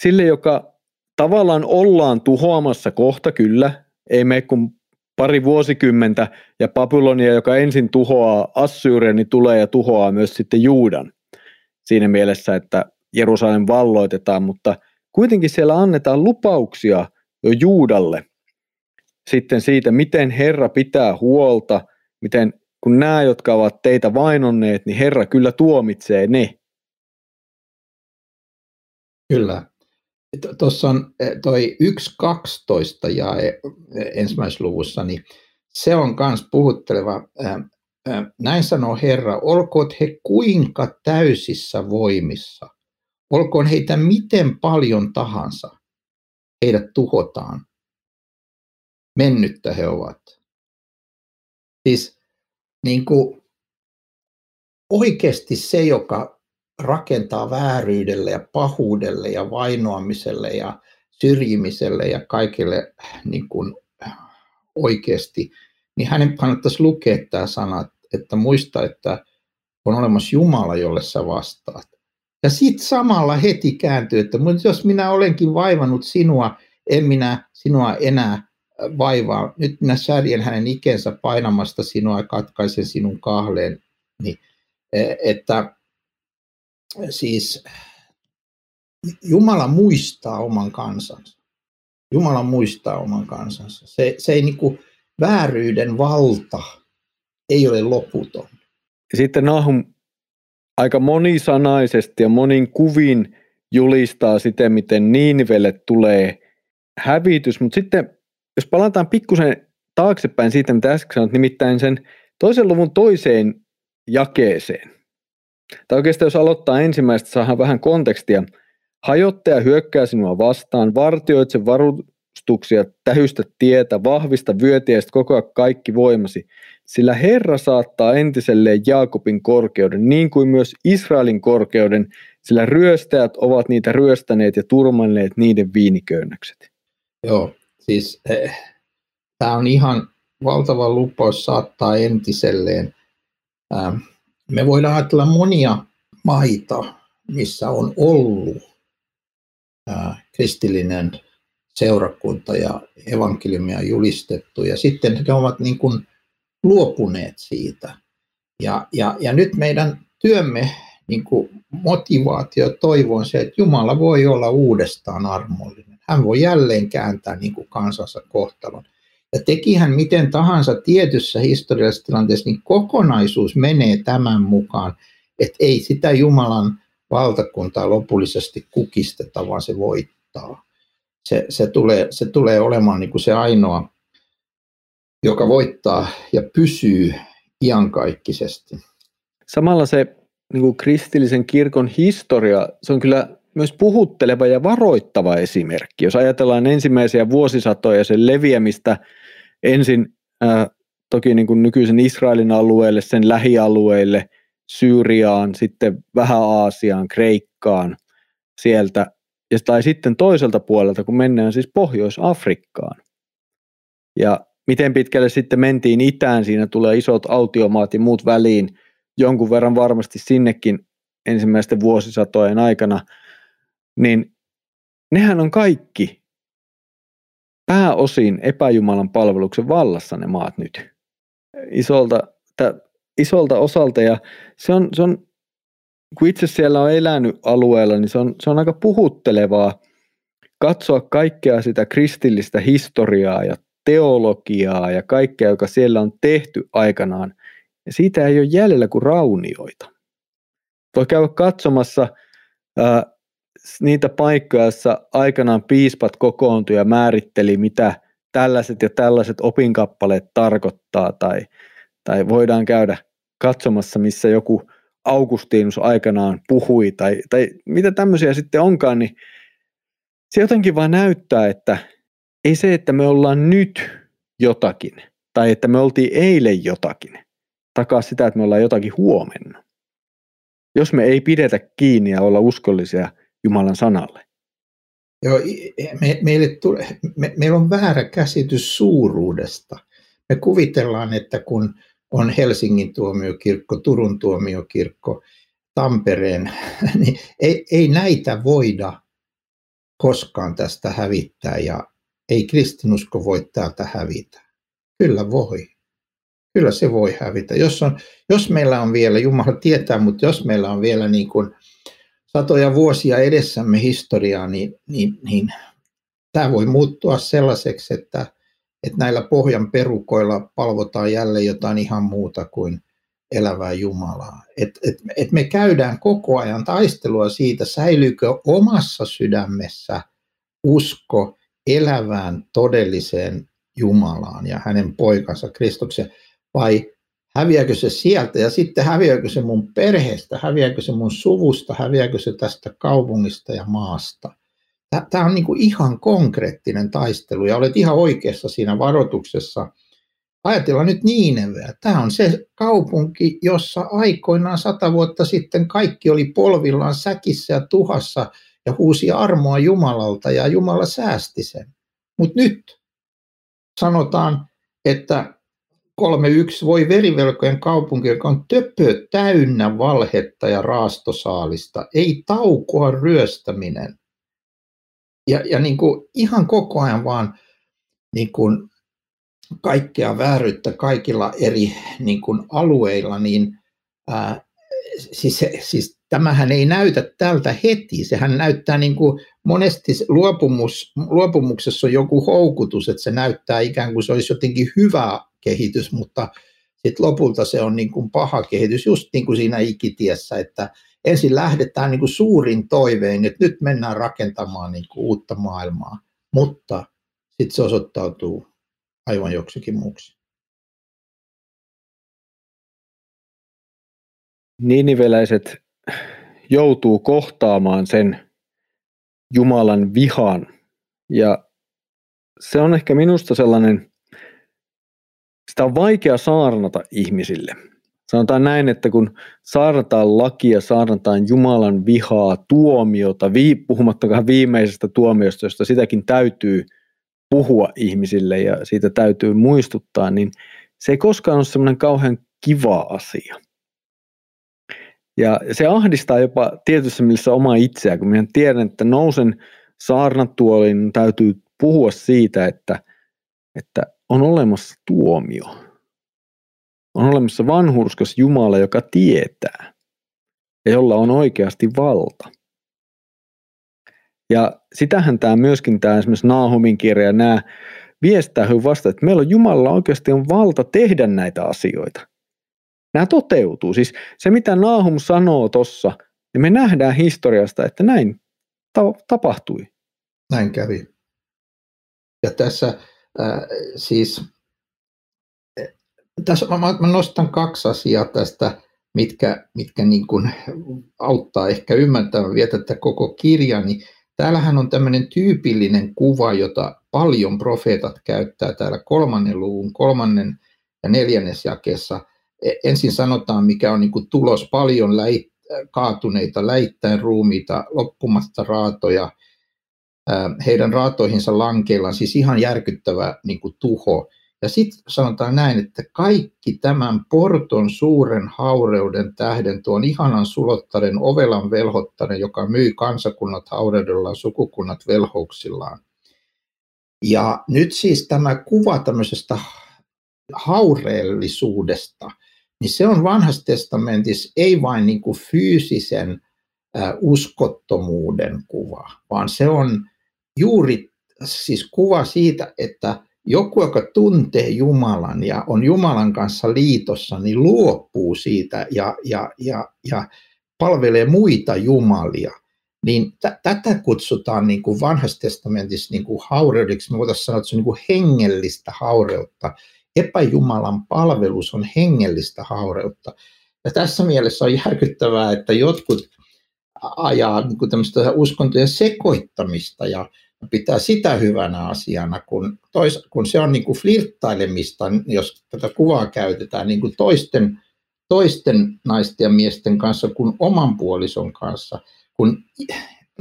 sille joka tavallaan ollaan tuhoamassa kohta kyllä, ei mene kuin pari vuosikymmentä ja Babylonia, joka ensin tuhoaa Assyrian, niin tulee ja tuhoaa myös sitten Juudan. Siinä mielessä, että Jerusalem valloitetaan, mutta kuitenkin siellä annetaan lupauksia jo Juudalle sitten siitä, miten Herra pitää huolta, miten kun nämä, jotka ovat teitä vainonneet, niin Herra kyllä tuomitsee ne. Kyllä. Tuossa on eh, toi 1.12 ja eh, ensimmäisessä luvussa, niin se on myös puhutteleva. Näin sanoo Herra, olkoot he kuinka täysissä voimissa, olkoon heitä miten paljon tahansa, heidät tuhotaan. Mennyttä he ovat. Siis niin kuin oikeasti se, joka rakentaa vääryydelle ja pahuudelle ja vainoamiselle ja syrjimiselle ja kaikille niin kuin oikeasti, niin hänen kannattaisi lukea tämä sana, että muista, että on olemassa Jumala, jolle sä vastaat. Ja sitten samalla heti kääntyy, että jos minä olenkin vaivannut sinua, en minä sinua enää vaivaa. Nyt minä särjen hänen ikensä painamasta sinua ja katkaisen sinun kahleen. Niin, e, että siis Jumala muistaa oman kansansa. Jumala muistaa oman kansansa. Se, se ei niin kuin, vääryyden valta ei ole loputon. Sitten Nahum aika monisanaisesti ja monin kuvin julistaa sitä, miten Niinivelle tulee hävitys, mutta sitten jos palataan pikkusen taaksepäin siitä, mitä äsken sanoit, nimittäin sen toisen luvun toiseen jakeeseen. Tai oikeastaan jos aloittaa ensimmäistä, saadaan vähän kontekstia. Hajottaja hyökkää sinua vastaan, vartioitse varustuksia, tähystä tietä, vahvista vyötiäistä koko ajan kaikki voimasi. Sillä Herra saattaa entiselleen Jaakobin korkeuden, niin kuin myös Israelin korkeuden, sillä ryöstäjät ovat niitä ryöstäneet ja turmanneet niiden viiniköynnökset. Joo, Siis eh, tämä on ihan valtava lupaus saattaa entiselleen. Ähm, me voidaan ajatella monia maita, missä on ollut äh, kristillinen seurakunta ja evankeliumia julistettu ja sitten he ovat niin kuin luopuneet siitä. Ja, ja, ja nyt meidän työmme niin kuin motivaatio ja toivo on se, että Jumala voi olla uudestaan armollinen hän voi jälleen kääntää niin kuin kansansa kohtalon. Ja teki hän miten tahansa tietyssä historiallisessa tilanteessa, niin kokonaisuus menee tämän mukaan, että ei sitä Jumalan valtakuntaa lopullisesti kukisteta, vaan se voittaa. Se, se, tulee, se tulee olemaan niin kuin se ainoa, joka voittaa ja pysyy iankaikkisesti. Samalla se niin kuin kristillisen kirkon historia, se on kyllä myös puhutteleva ja varoittava esimerkki. Jos ajatellaan ensimmäisiä vuosisatoja ja sen leviämistä ensin äh, toki niin kuin nykyisen Israelin alueelle, sen lähialueille, Syyriaan, sitten vähän Aasiaan, Kreikkaan sieltä, ja tai sitten toiselta puolelta, kun mennään siis Pohjois-Afrikkaan. Ja miten pitkälle sitten mentiin itään, siinä tulee isot autiomaat ja muut väliin, jonkun verran varmasti sinnekin ensimmäisten vuosisatojen aikana – niin nehän on kaikki pääosin epäjumalan palveluksen vallassa ne maat nyt. Isolta, isolta osalta ja se on, se on, kun itse siellä on elänyt alueella, niin se on, se on aika puhuttelevaa katsoa kaikkea sitä kristillistä historiaa ja teologiaa ja kaikkea, joka siellä on tehty aikanaan. Ja siitä ei ole jäljellä kuin raunioita. Voi käydä katsomassa ää, niitä paikkoja, joissa aikanaan piispat kokoontui ja määritteli, mitä tällaiset ja tällaiset opinkappaleet tarkoittaa, tai, tai voidaan käydä katsomassa, missä joku Augustinus aikanaan puhui, tai, tai mitä tämmöisiä sitten onkaan, niin se jotenkin vaan näyttää, että ei se, että me ollaan nyt jotakin, tai että me oltiin eilen jotakin, takaa sitä, että me ollaan jotakin huomenna. Jos me ei pidetä kiinni ja olla uskollisia Jumalan sanalle. Joo, me, meille tule, me, meillä on väärä käsitys suuruudesta. Me kuvitellaan, että kun on Helsingin tuomiokirkko, Turun tuomiokirkko, Tampereen, *laughs* niin ei, ei näitä voida koskaan tästä hävittää ja ei kristinusko voi täältä hävitä. Kyllä voi. Kyllä se voi hävitä. Jos, on, jos meillä on vielä, Jumala tietää, mutta jos meillä on vielä niin kuin satoja vuosia edessämme historiaa, niin, niin, niin tämä voi muuttua sellaiseksi, että, että näillä pohjan perukoilla palvotaan jälleen jotain ihan muuta kuin elävää Jumalaa. Et, et, et me käydään koko ajan taistelua siitä, säilyykö omassa sydämessä usko elävään todelliseen Jumalaan ja hänen poikansa Kristuksen, vai häviääkö se sieltä ja sitten häviääkö se mun perheestä, häviääkö se mun suvusta, häviääkö se tästä kaupungista ja maasta. Tämä on niin kuin ihan konkreettinen taistelu ja olet ihan oikeassa siinä varoituksessa. Ajatellaan nyt Niineveä. Tämä on se kaupunki, jossa aikoinaan sata vuotta sitten kaikki oli polvillaan säkissä ja tuhassa ja huusi armoa Jumalalta ja Jumala säästi sen. Mutta nyt sanotaan, että 3.1 voi verivelkojen kaupunki, joka on töpö täynnä valhetta ja raastosaalista, ei taukoa ryöstäminen. Ja, ja niin kuin ihan koko ajan vaan niin kuin kaikkea vääryyttä kaikilla eri niin kuin alueilla, niin ää, siis, siis tämähän ei näytä tältä heti. Sehän näyttää niin kuin monesti luopumus, luopumuksessa on joku houkutus, että se näyttää ikään kuin se olisi jotenkin hyvä kehitys, mutta sitten lopulta se on niin kuin paha kehitys, just niin kuin siinä ikitiessä, että ensin lähdetään niin kuin suurin toiveen, että nyt mennään rakentamaan niin kuin uutta maailmaa, mutta sitten se osoittautuu aivan joksikin muuksi. Niiniveläiset joutuu kohtaamaan sen Jumalan vihan. Ja se on ehkä minusta sellainen, sitä on vaikea saarnata ihmisille. Sanotaan näin, että kun saarnataan lakia, saarnataan Jumalan vihaa, tuomiota, vii, puhumattakaan viimeisestä tuomiosta, josta sitäkin täytyy puhua ihmisille ja siitä täytyy muistuttaa, niin se ei koskaan ole semmoinen kauhean kiva asia. Ja se ahdistaa jopa tietyssä mielessä omaa itseä, kun minä tiedän, että nousen saarnatuoliin, niin täytyy puhua siitä, että, että on olemassa tuomio. On olemassa vanhurskas Jumala, joka tietää ja jolla on oikeasti valta. Ja sitähän tämä myöskin tämä esimerkiksi Naahumin kirja nämä viestää hyvin vasta, että meillä on Jumalalla oikeasti on valta tehdä näitä asioita nämä toteutuu. Siis se, mitä Nahum sanoo tuossa, niin me nähdään historiasta, että näin ta- tapahtui. Näin kävi. Ja tässä äh, siis, tässä mä, mä nostan kaksi asiaa tästä, mitkä, mitkä niin kuin auttaa ehkä ymmärtämään vielä tätä koko kirjaa, niin täällähän on tämmöinen tyypillinen kuva, jota paljon profeetat käyttää täällä kolmannen luvun kolmannen ja neljännes jakeessa – E, ensin sanotaan, mikä on niin kuin tulos, paljon läit, kaatuneita, läittäin ruumiita, loppumasta raatoja, heidän raatoihinsa lankeillaan, siis ihan järkyttävä niin kuin tuho. Ja sitten sanotaan näin, että kaikki tämän porton suuren haureuden tähden, tuon ihanan sulottaren, ovelan velhottaren, joka myi kansakunnat haureudellaan, sukukunnat velhouksillaan. Ja nyt siis tämä kuva tämmöisestä haureellisuudesta – niin se on vanhassa testamentissa ei vain niin kuin fyysisen uskottomuuden kuva, vaan se on juuri siis kuva siitä, että joku, joka tuntee Jumalan ja on Jumalan kanssa liitossa, niin luopuu siitä ja, ja, ja, ja palvelee muita jumalia, niin t- tätä kutsutaan niin kuin vanhassa testamentissa niin kuin haureudeksi. Me voitaisiin sanoa, että se on niin kuin hengellistä haureutta. Epäjumalan palvelus on hengellistä haureutta. Ja tässä mielessä on järkyttävää, että jotkut ajaa niin kuin uskontojen sekoittamista ja pitää sitä hyvänä asiana, kun, tois, kun se on niin kuin flirttailemista, jos tätä kuvaa käytetään niin kuin toisten, toisten naisten ja miesten kanssa kuin oman puolison kanssa. Kun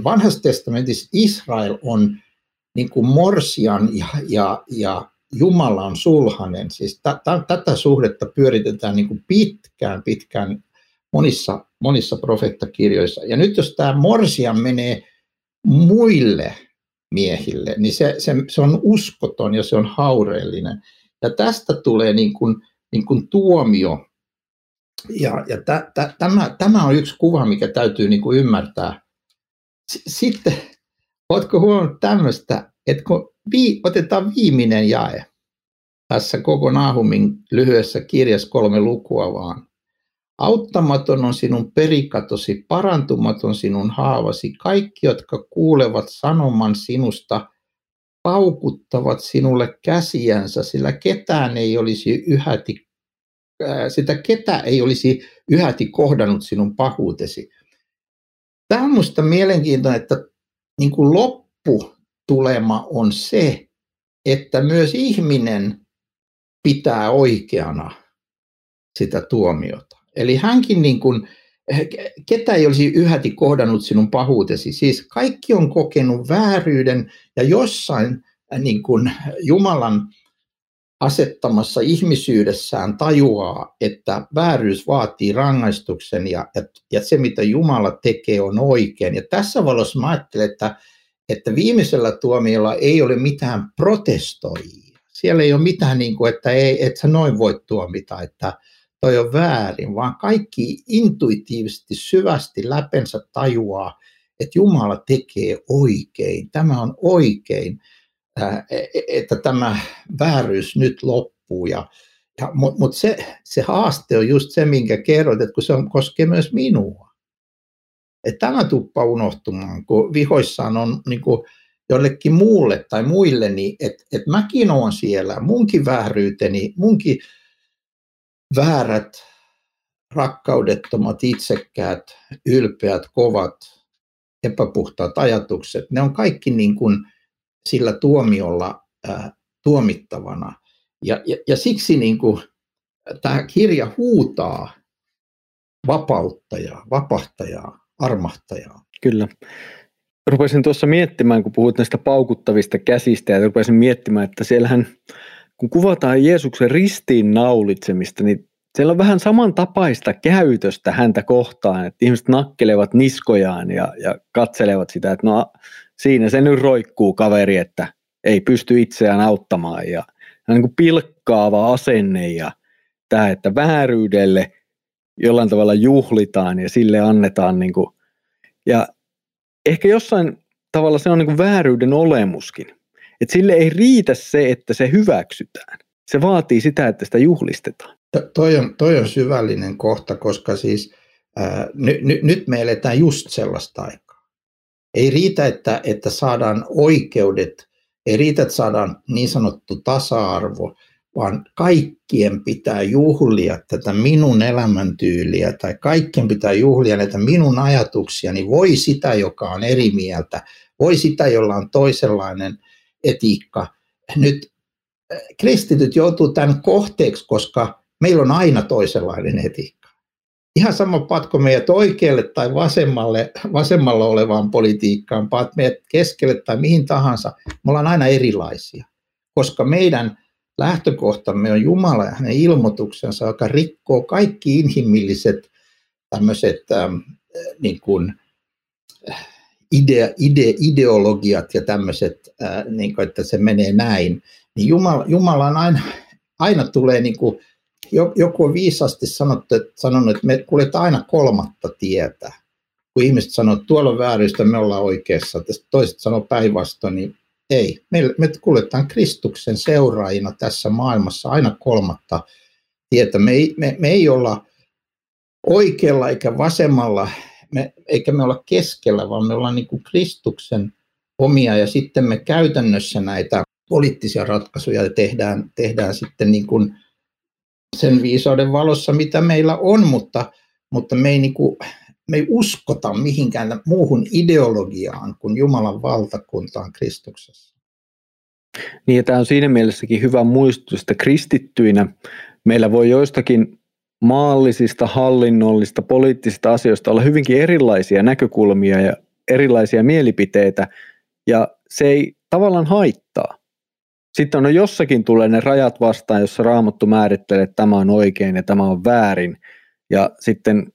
vanhassa testamentissa Israel on niin kuin morsian ja, ja, ja Jumala on sulhanen. Siis t- t- tätä suhdetta pyöritetään niin kuin pitkään, pitkään monissa, monissa profeettakirjoissa. Ja nyt jos tämä morsian menee muille miehille, niin se, se, se on uskoton ja se on haureellinen. Ja tästä tulee niin kuin, niin kuin tuomio. Ja, ja tä, tä, tämä, tämä on yksi kuva, mikä täytyy niin kuin ymmärtää. Sitten, oletko huomannut tämmöistä, että kun vi, otetaan viimeinen jae tässä koko Nahumin lyhyessä kirjassa kolme lukua vaan. Auttamaton on sinun perikatosi, parantumaton sinun haavasi. Kaikki, jotka kuulevat sanoman sinusta, paukuttavat sinulle käsiänsä, sillä ketään ei olisi yhäti, sitä ketä ei olisi yhäti kohdannut sinun pahuutesi. Tämä on minusta mielenkiintoinen, että niin kuin lopputulema on se, että myös ihminen pitää oikeana sitä tuomiota. Eli hänkin niin kuin, ketä ei olisi yhäti kohdannut sinun pahuutesi. Siis kaikki on kokenut vääryyden ja jossain niin kuin Jumalan asettamassa ihmisyydessään tajuaa, että vääryys vaatii rangaistuksen ja, ja, ja se, mitä Jumala tekee, on oikein. Ja tässä valossa mä ajattelen, että, että viimeisellä tuomiolla ei ole mitään protestoijia. Siellä ei ole mitään, niin kuin, että ei, et sä noin voi tuomita, että, toi on väärin, vaan kaikki intuitiivisesti syvästi läpensä tajuaa, että Jumala tekee oikein, tämä on oikein, e, e, että tämä vääryys nyt loppuu. Ja, ja, Mutta mut se, se haaste on just se, minkä kerroit, että kun se on, koskee myös minua. Että tämä tuppa unohtumaan, kun vihoissaan on niin kuin jollekin muulle tai muille, niin että et mäkin olen siellä, munkin vääryyteni, munkin väärät, rakkaudettomat, itsekkäät, ylpeät, kovat, epäpuhtaat ajatukset, ne on kaikki niin kuin sillä tuomiolla ää, tuomittavana. Ja, ja, ja siksi niin kuin, tämä kirja huutaa vapauttajaa, vapahtajaa, armahtajaa. Kyllä. Rupesin tuossa miettimään, kun puhut näistä paukuttavista käsistä, ja rupesin miettimään, että siellähän kun kuvataan Jeesuksen ristiin naulitsemista, niin siellä on vähän samantapaista käytöstä häntä kohtaan, että ihmiset nakkelevat niskojaan ja, ja katselevat sitä, että no siinä se nyt roikkuu kaveri, että ei pysty itseään auttamaan ja niin kuin pilkkaava asenne ja tämä, että vääryydelle jollain tavalla juhlitaan ja sille annetaan niin kuin, ja ehkä jossain tavalla se on niin kuin vääryyden olemuskin. Että sille ei riitä se, että se hyväksytään. Se vaatii sitä, että sitä juhlistetaan. To, toi, on, toi on syvällinen kohta, koska siis ää, ny, ny, nyt me eletään just sellaista aikaa. Ei riitä, että, että saadaan oikeudet, ei riitä, että saadaan niin sanottu tasa-arvo, vaan kaikkien pitää juhlia tätä minun elämäntyyliä tai kaikkien pitää juhlia näitä minun ajatuksia, niin voi sitä, joka on eri mieltä, voi sitä, jolla on toisenlainen – etiikka. Nyt äh, kristityt joutuu tämän kohteeksi, koska meillä on aina toisenlainen etiikka. Ihan sama patko meidät oikealle tai vasemmalle, vasemmalla olevaan politiikkaan, paat meidät keskelle tai mihin tahansa, me ollaan aina erilaisia, koska meidän lähtökohtamme on Jumala ja hänen ilmoituksensa, joka rikkoo kaikki inhimilliset tämmöiset ähm, niin kuin, äh, idea, ide, ideologiat ja tämmöiset, ää, niin kuin, että se menee näin, niin Jumala, Jumala on aina, aina tulee, niin kuin, joku on viisasti sanottu, että, sanonut, että me kuljetaan aina kolmatta tietä. Kun ihmiset sanoo, että tuolla on vääristä, me ollaan oikeassa, että toiset sanoo päinvastoin, niin ei. Me, me kuljetaan Kristuksen seuraajina tässä maailmassa aina kolmatta tietä. Me me, me ei olla oikealla eikä vasemmalla, me, eikä me olla keskellä, vaan me ollaan niin kuin Kristuksen omia ja sitten me käytännössä näitä poliittisia ratkaisuja tehdään, tehdään sitten niin kuin sen viisauden valossa, mitä meillä on, mutta, mutta me, ei niin kuin, me ei uskota mihinkään muuhun ideologiaan kuin Jumalan valtakuntaan Kristuksessa. Niin ja tämä on siinä mielessäkin hyvä muistutus, että kristittyinä meillä voi joistakin maallisista, hallinnollista, poliittisista asioista olla hyvinkin erilaisia näkökulmia ja erilaisia mielipiteitä, ja se ei tavallaan haittaa. Sitten on jossakin tulee ne rajat vastaan, jossa raamattu määrittelee, että tämä on oikein ja tämä on väärin. Ja sitten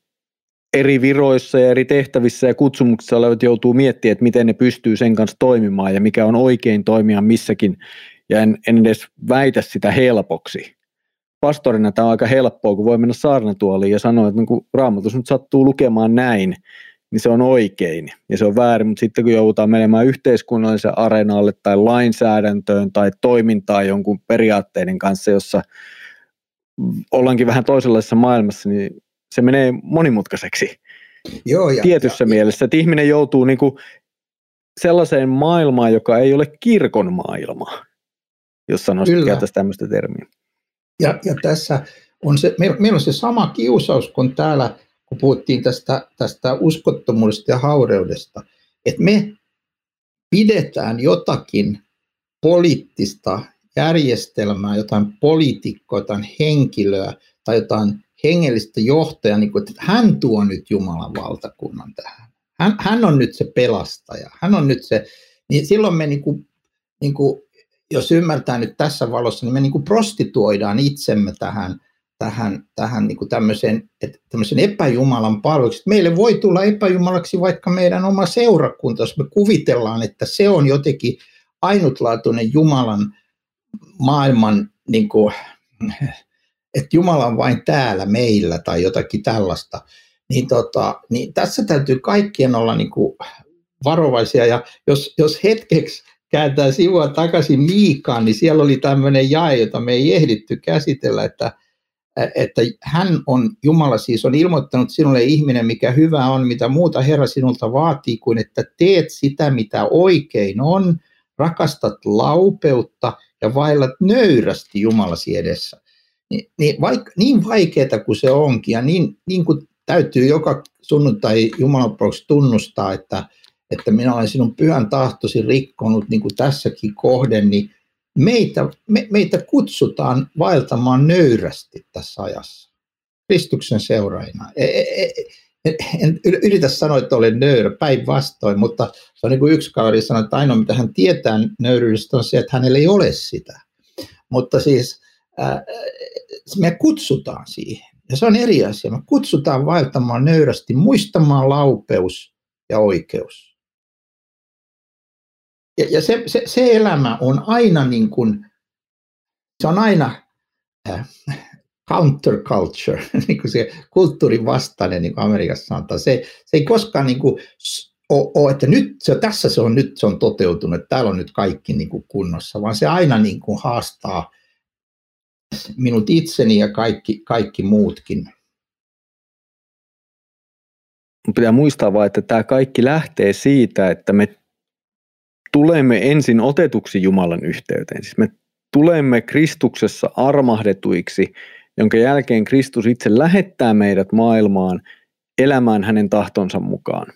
eri viroissa ja eri tehtävissä ja kutsumuksissa olevat joutuu miettimään, että miten ne pystyy sen kanssa toimimaan ja mikä on oikein toimia missäkin. Ja en, en edes väitä sitä helpoksi. Pastorina tämä on aika helppoa, kun voi mennä saarnatuoliin ja sanoa, että niin raamatus nyt sattuu lukemaan näin, niin se on oikein ja se on väärin, mutta sitten kun joudutaan menemään yhteiskunnallisen areenalle tai lainsäädäntöön tai toimintaan jonkun periaatteiden kanssa, jossa ollaankin vähän toisenlaisessa maailmassa, niin se menee monimutkaiseksi. Joo, ja, tietyssä ja, mielessä, että ihminen joutuu niin kuin sellaiseen maailmaan, joka ei ole kirkon maailma, jos sanoisi tämmöistä termiä. Ja, ja tässä on se, meillä on se sama kiusaus kuin täällä kun puhuttiin tästä, tästä uskottomuudesta ja haureudesta, että me pidetään jotakin poliittista järjestelmää, jotain poliitikkoa, jotain henkilöä tai jotain hengellistä johtajaa, niin kuin, että hän tuo nyt Jumalan valtakunnan tähän. Hän, hän on nyt se pelastaja, hän on nyt se, niin silloin me niin kuin, niin kuin, jos ymmärtää nyt tässä valossa, niin me niin kuin prostituoidaan itsemme tähän tähän, tähän niin kuin tämmöiseen, että tämmöisen epäjumalan palveluksi. Meille voi tulla epäjumalaksi vaikka meidän oma seurakunta, jos me kuvitellaan, että se on jotenkin ainutlaatuinen Jumalan maailman, niin kuin, että Jumala on vain täällä meillä tai jotakin tällaista. Niin, tota, niin tässä täytyy kaikkien olla niin kuin varovaisia ja jos, jos hetkeksi kääntää sivua takaisin Miikaan, niin siellä oli tämmöinen jae, jota me ei ehditty käsitellä, että – että hän on, Jumala siis on ilmoittanut sinulle ihminen, mikä hyvä on, mitä muuta Herra sinulta vaatii, kuin että teet sitä, mitä oikein on, rakastat laupeutta ja vaillat nöyrästi Jumalasi edessä. Niin, niin, vaikka, niin vaikeaa kuin se onkin, ja niin, niin kuin täytyy joka sunnuntai Jumalan tunnustaa, että, että minä olen sinun pyhän tahtosi rikkonut, niin kuin tässäkin kohden, niin meitä, me, meitä kutsutaan vaeltamaan nöyrästi tässä ajassa. Kristuksen seuraajina. En, e, e, en yritä sanoa, että olen nöyrä, päinvastoin, mutta se on niin kuin yksi kaveri sanoi, että ainoa mitä hän tietää nöyryydestä on se, että hänellä ei ole sitä. Mutta siis me kutsutaan siihen. Ja se on eri asia. Me kutsutaan vaeltamaan nöyrästi, muistamaan laupeus ja oikeus ja, ja se, se, se elämä on aina niin kuin, se on aina äh, counterculture, *laughs* niin kuin se kulttuurin vastainen, niin kuin Amerikassa sanotaan. Se, se ei koskaan niin kuin, ole, että nyt se, tässä se on, nyt se on toteutunut, täällä on nyt kaikki niin kuin kunnossa, vaan se aina niin kuin haastaa minut itseni ja kaikki, kaikki muutkin. Pitää muistaa vain, että tämä kaikki lähtee siitä, että me tulemme ensin otetuksi Jumalan yhteyteen. Siis me tulemme Kristuksessa armahdetuiksi, jonka jälkeen Kristus itse lähettää meidät maailmaan elämään hänen tahtonsa mukaan.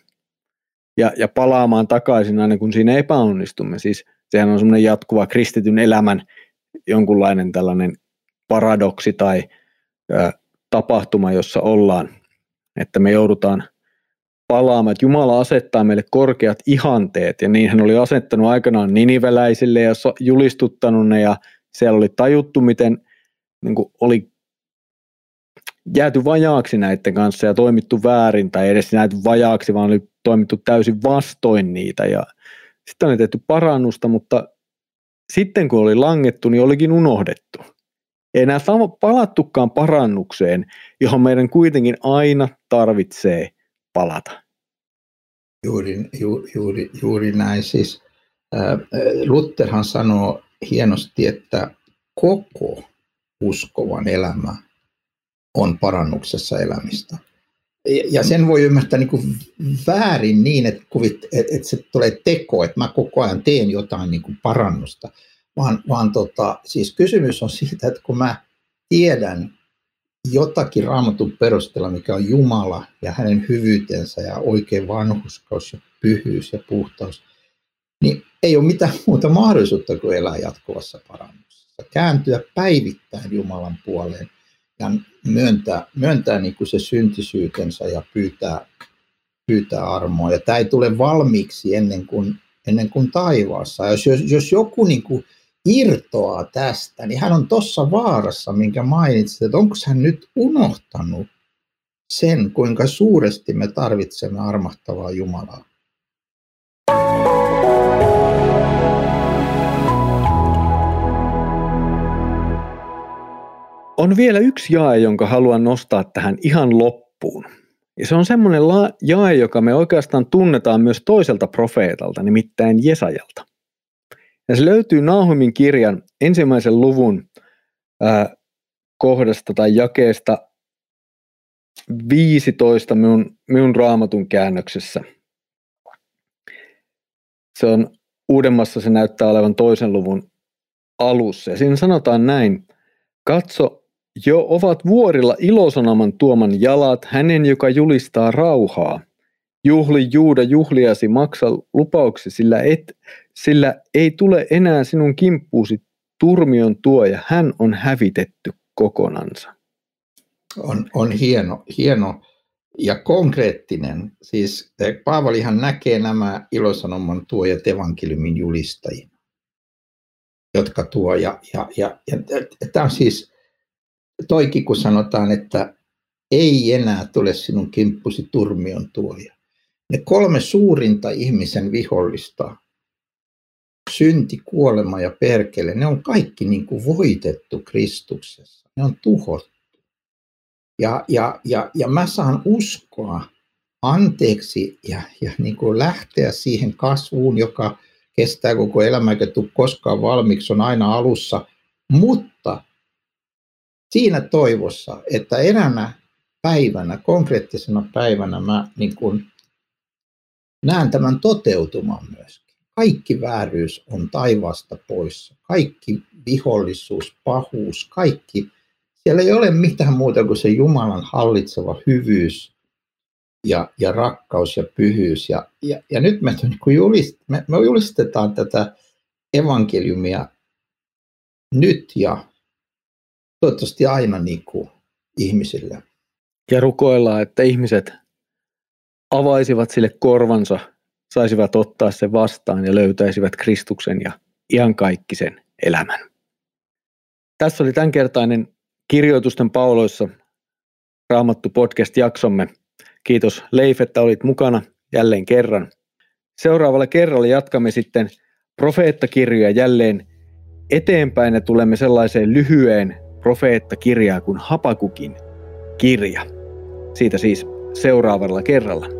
Ja, ja palaamaan takaisin aina kun siinä epäonnistumme. Siis sehän on semmoinen jatkuva kristityn elämän jonkunlainen tällainen paradoksi tai ö, tapahtuma, jossa ollaan, että me joudutaan palaamaan, että Jumala asettaa meille korkeat ihanteet, ja niin hän oli asettanut aikanaan niniveläisille ja julistuttanut ne, ja siellä oli tajuttu, miten niin kuin oli jääty vajaaksi näiden kanssa ja toimittu väärin, tai edes näitä vajaaksi, vaan oli toimittu täysin vastoin niitä, ja sitten oli tehty parannusta, mutta sitten kun oli langettu, niin olikin unohdettu. Ei enää palattukaan parannukseen, johon meidän kuitenkin aina tarvitsee palata. Juuri, ju, juuri, juuri näin. Siis, Lutherhan sanoo hienosti, että koko uskovan elämä on parannuksessa elämistä. Ja sen voi ymmärtää niin kuin väärin niin, että, kuvit, että, että se tulee teko, että mä koko ajan teen jotain niin kuin parannusta. Vaan, vaan tota, siis kysymys on siitä, että kun mä tiedän jotakin raamatun perusteella, mikä on Jumala ja hänen hyvyytensä ja oikein vanhuskaus ja pyhyys ja puhtaus, niin ei ole mitään muuta mahdollisuutta kuin elää jatkuvassa parannuksessa. Kääntyä päivittäin Jumalan puoleen ja myöntää, myöntää niin kuin se syntisyytensä ja pyytää, pyytää armoa. Ja tämä ei tule valmiiksi ennen kuin, ennen kuin taivaassa. Jos, jos, jos joku niin kuin irtoaa tästä, niin hän on tuossa vaarassa, minkä mainitsit, että onko hän nyt unohtanut sen, kuinka suuresti me tarvitsemme armahtavaa Jumalaa. On vielä yksi jae, jonka haluan nostaa tähän ihan loppuun. Ja se on semmoinen jae, joka me oikeastaan tunnetaan myös toiselta profeetalta, nimittäin Jesajalta. Ja se löytyy Nahumin kirjan ensimmäisen luvun ää, kohdasta tai jakeesta 15 minun, minun raamatun käännöksessä. Se on uudemmassa, se näyttää olevan toisen luvun alussa. Ja siinä sanotaan näin, katso, jo ovat vuorilla ilosanoman tuoman jalat hänen, joka julistaa rauhaa. Juhli Juuda juhliasi, maksa lupauksi, sillä, et, sillä ei tule enää sinun kimppuusi turmion tuoja, hän on hävitetty kokonansa. On, on hieno, hieno ja konkreettinen. Siis eh, Paavalihan näkee nämä ilosanoman tuojat evankeliumin julistajina, jotka tuo. Ja, ja, ja, ja tämä on siis toikin, kun sanotaan, että ei enää tule sinun kimppusi turmion tuoja. Ne kolme suurinta ihmisen vihollista, synti, kuolema ja perkele, ne on kaikki niin kuin voitettu Kristuksessa. Ne on tuhottu. Ja, ja, ja, ja mä saan uskoa anteeksi ja, ja niin kuin lähteä siihen kasvuun, joka kestää koko elämä eikä tule koskaan valmiiksi, on aina alussa. Mutta siinä toivossa, että eräänä päivänä, konkreettisena päivänä mä niin kuin näen tämän toteutuman myöskin. Kaikki vääryys on taivaasta poissa. Kaikki vihollisuus, pahuus, kaikki. Siellä ei ole mitään muuta kuin se Jumalan hallitseva hyvyys ja, ja rakkaus ja pyhyys. Ja, ja, ja nyt me, niin julist, me, me julistetaan tätä evankeliumia nyt ja toivottavasti aina niin kuin ihmisille. Ja rukoillaan, että ihmiset avaisivat sille korvansa, saisivat ottaa sen vastaan ja löytäisivät Kristuksen ja iankaikkisen elämän. Tässä oli tämänkertainen kirjoitusten pauloissa Raamattu podcast-jaksomme. Kiitos Leif, että olit mukana jälleen kerran. Seuraavalla kerralla jatkamme sitten profeettakirjoja jälleen eteenpäin ja tulemme sellaiseen lyhyeen profeettakirjaa kuin Hapakukin kirja. Siitä siis seuraavalla kerralla.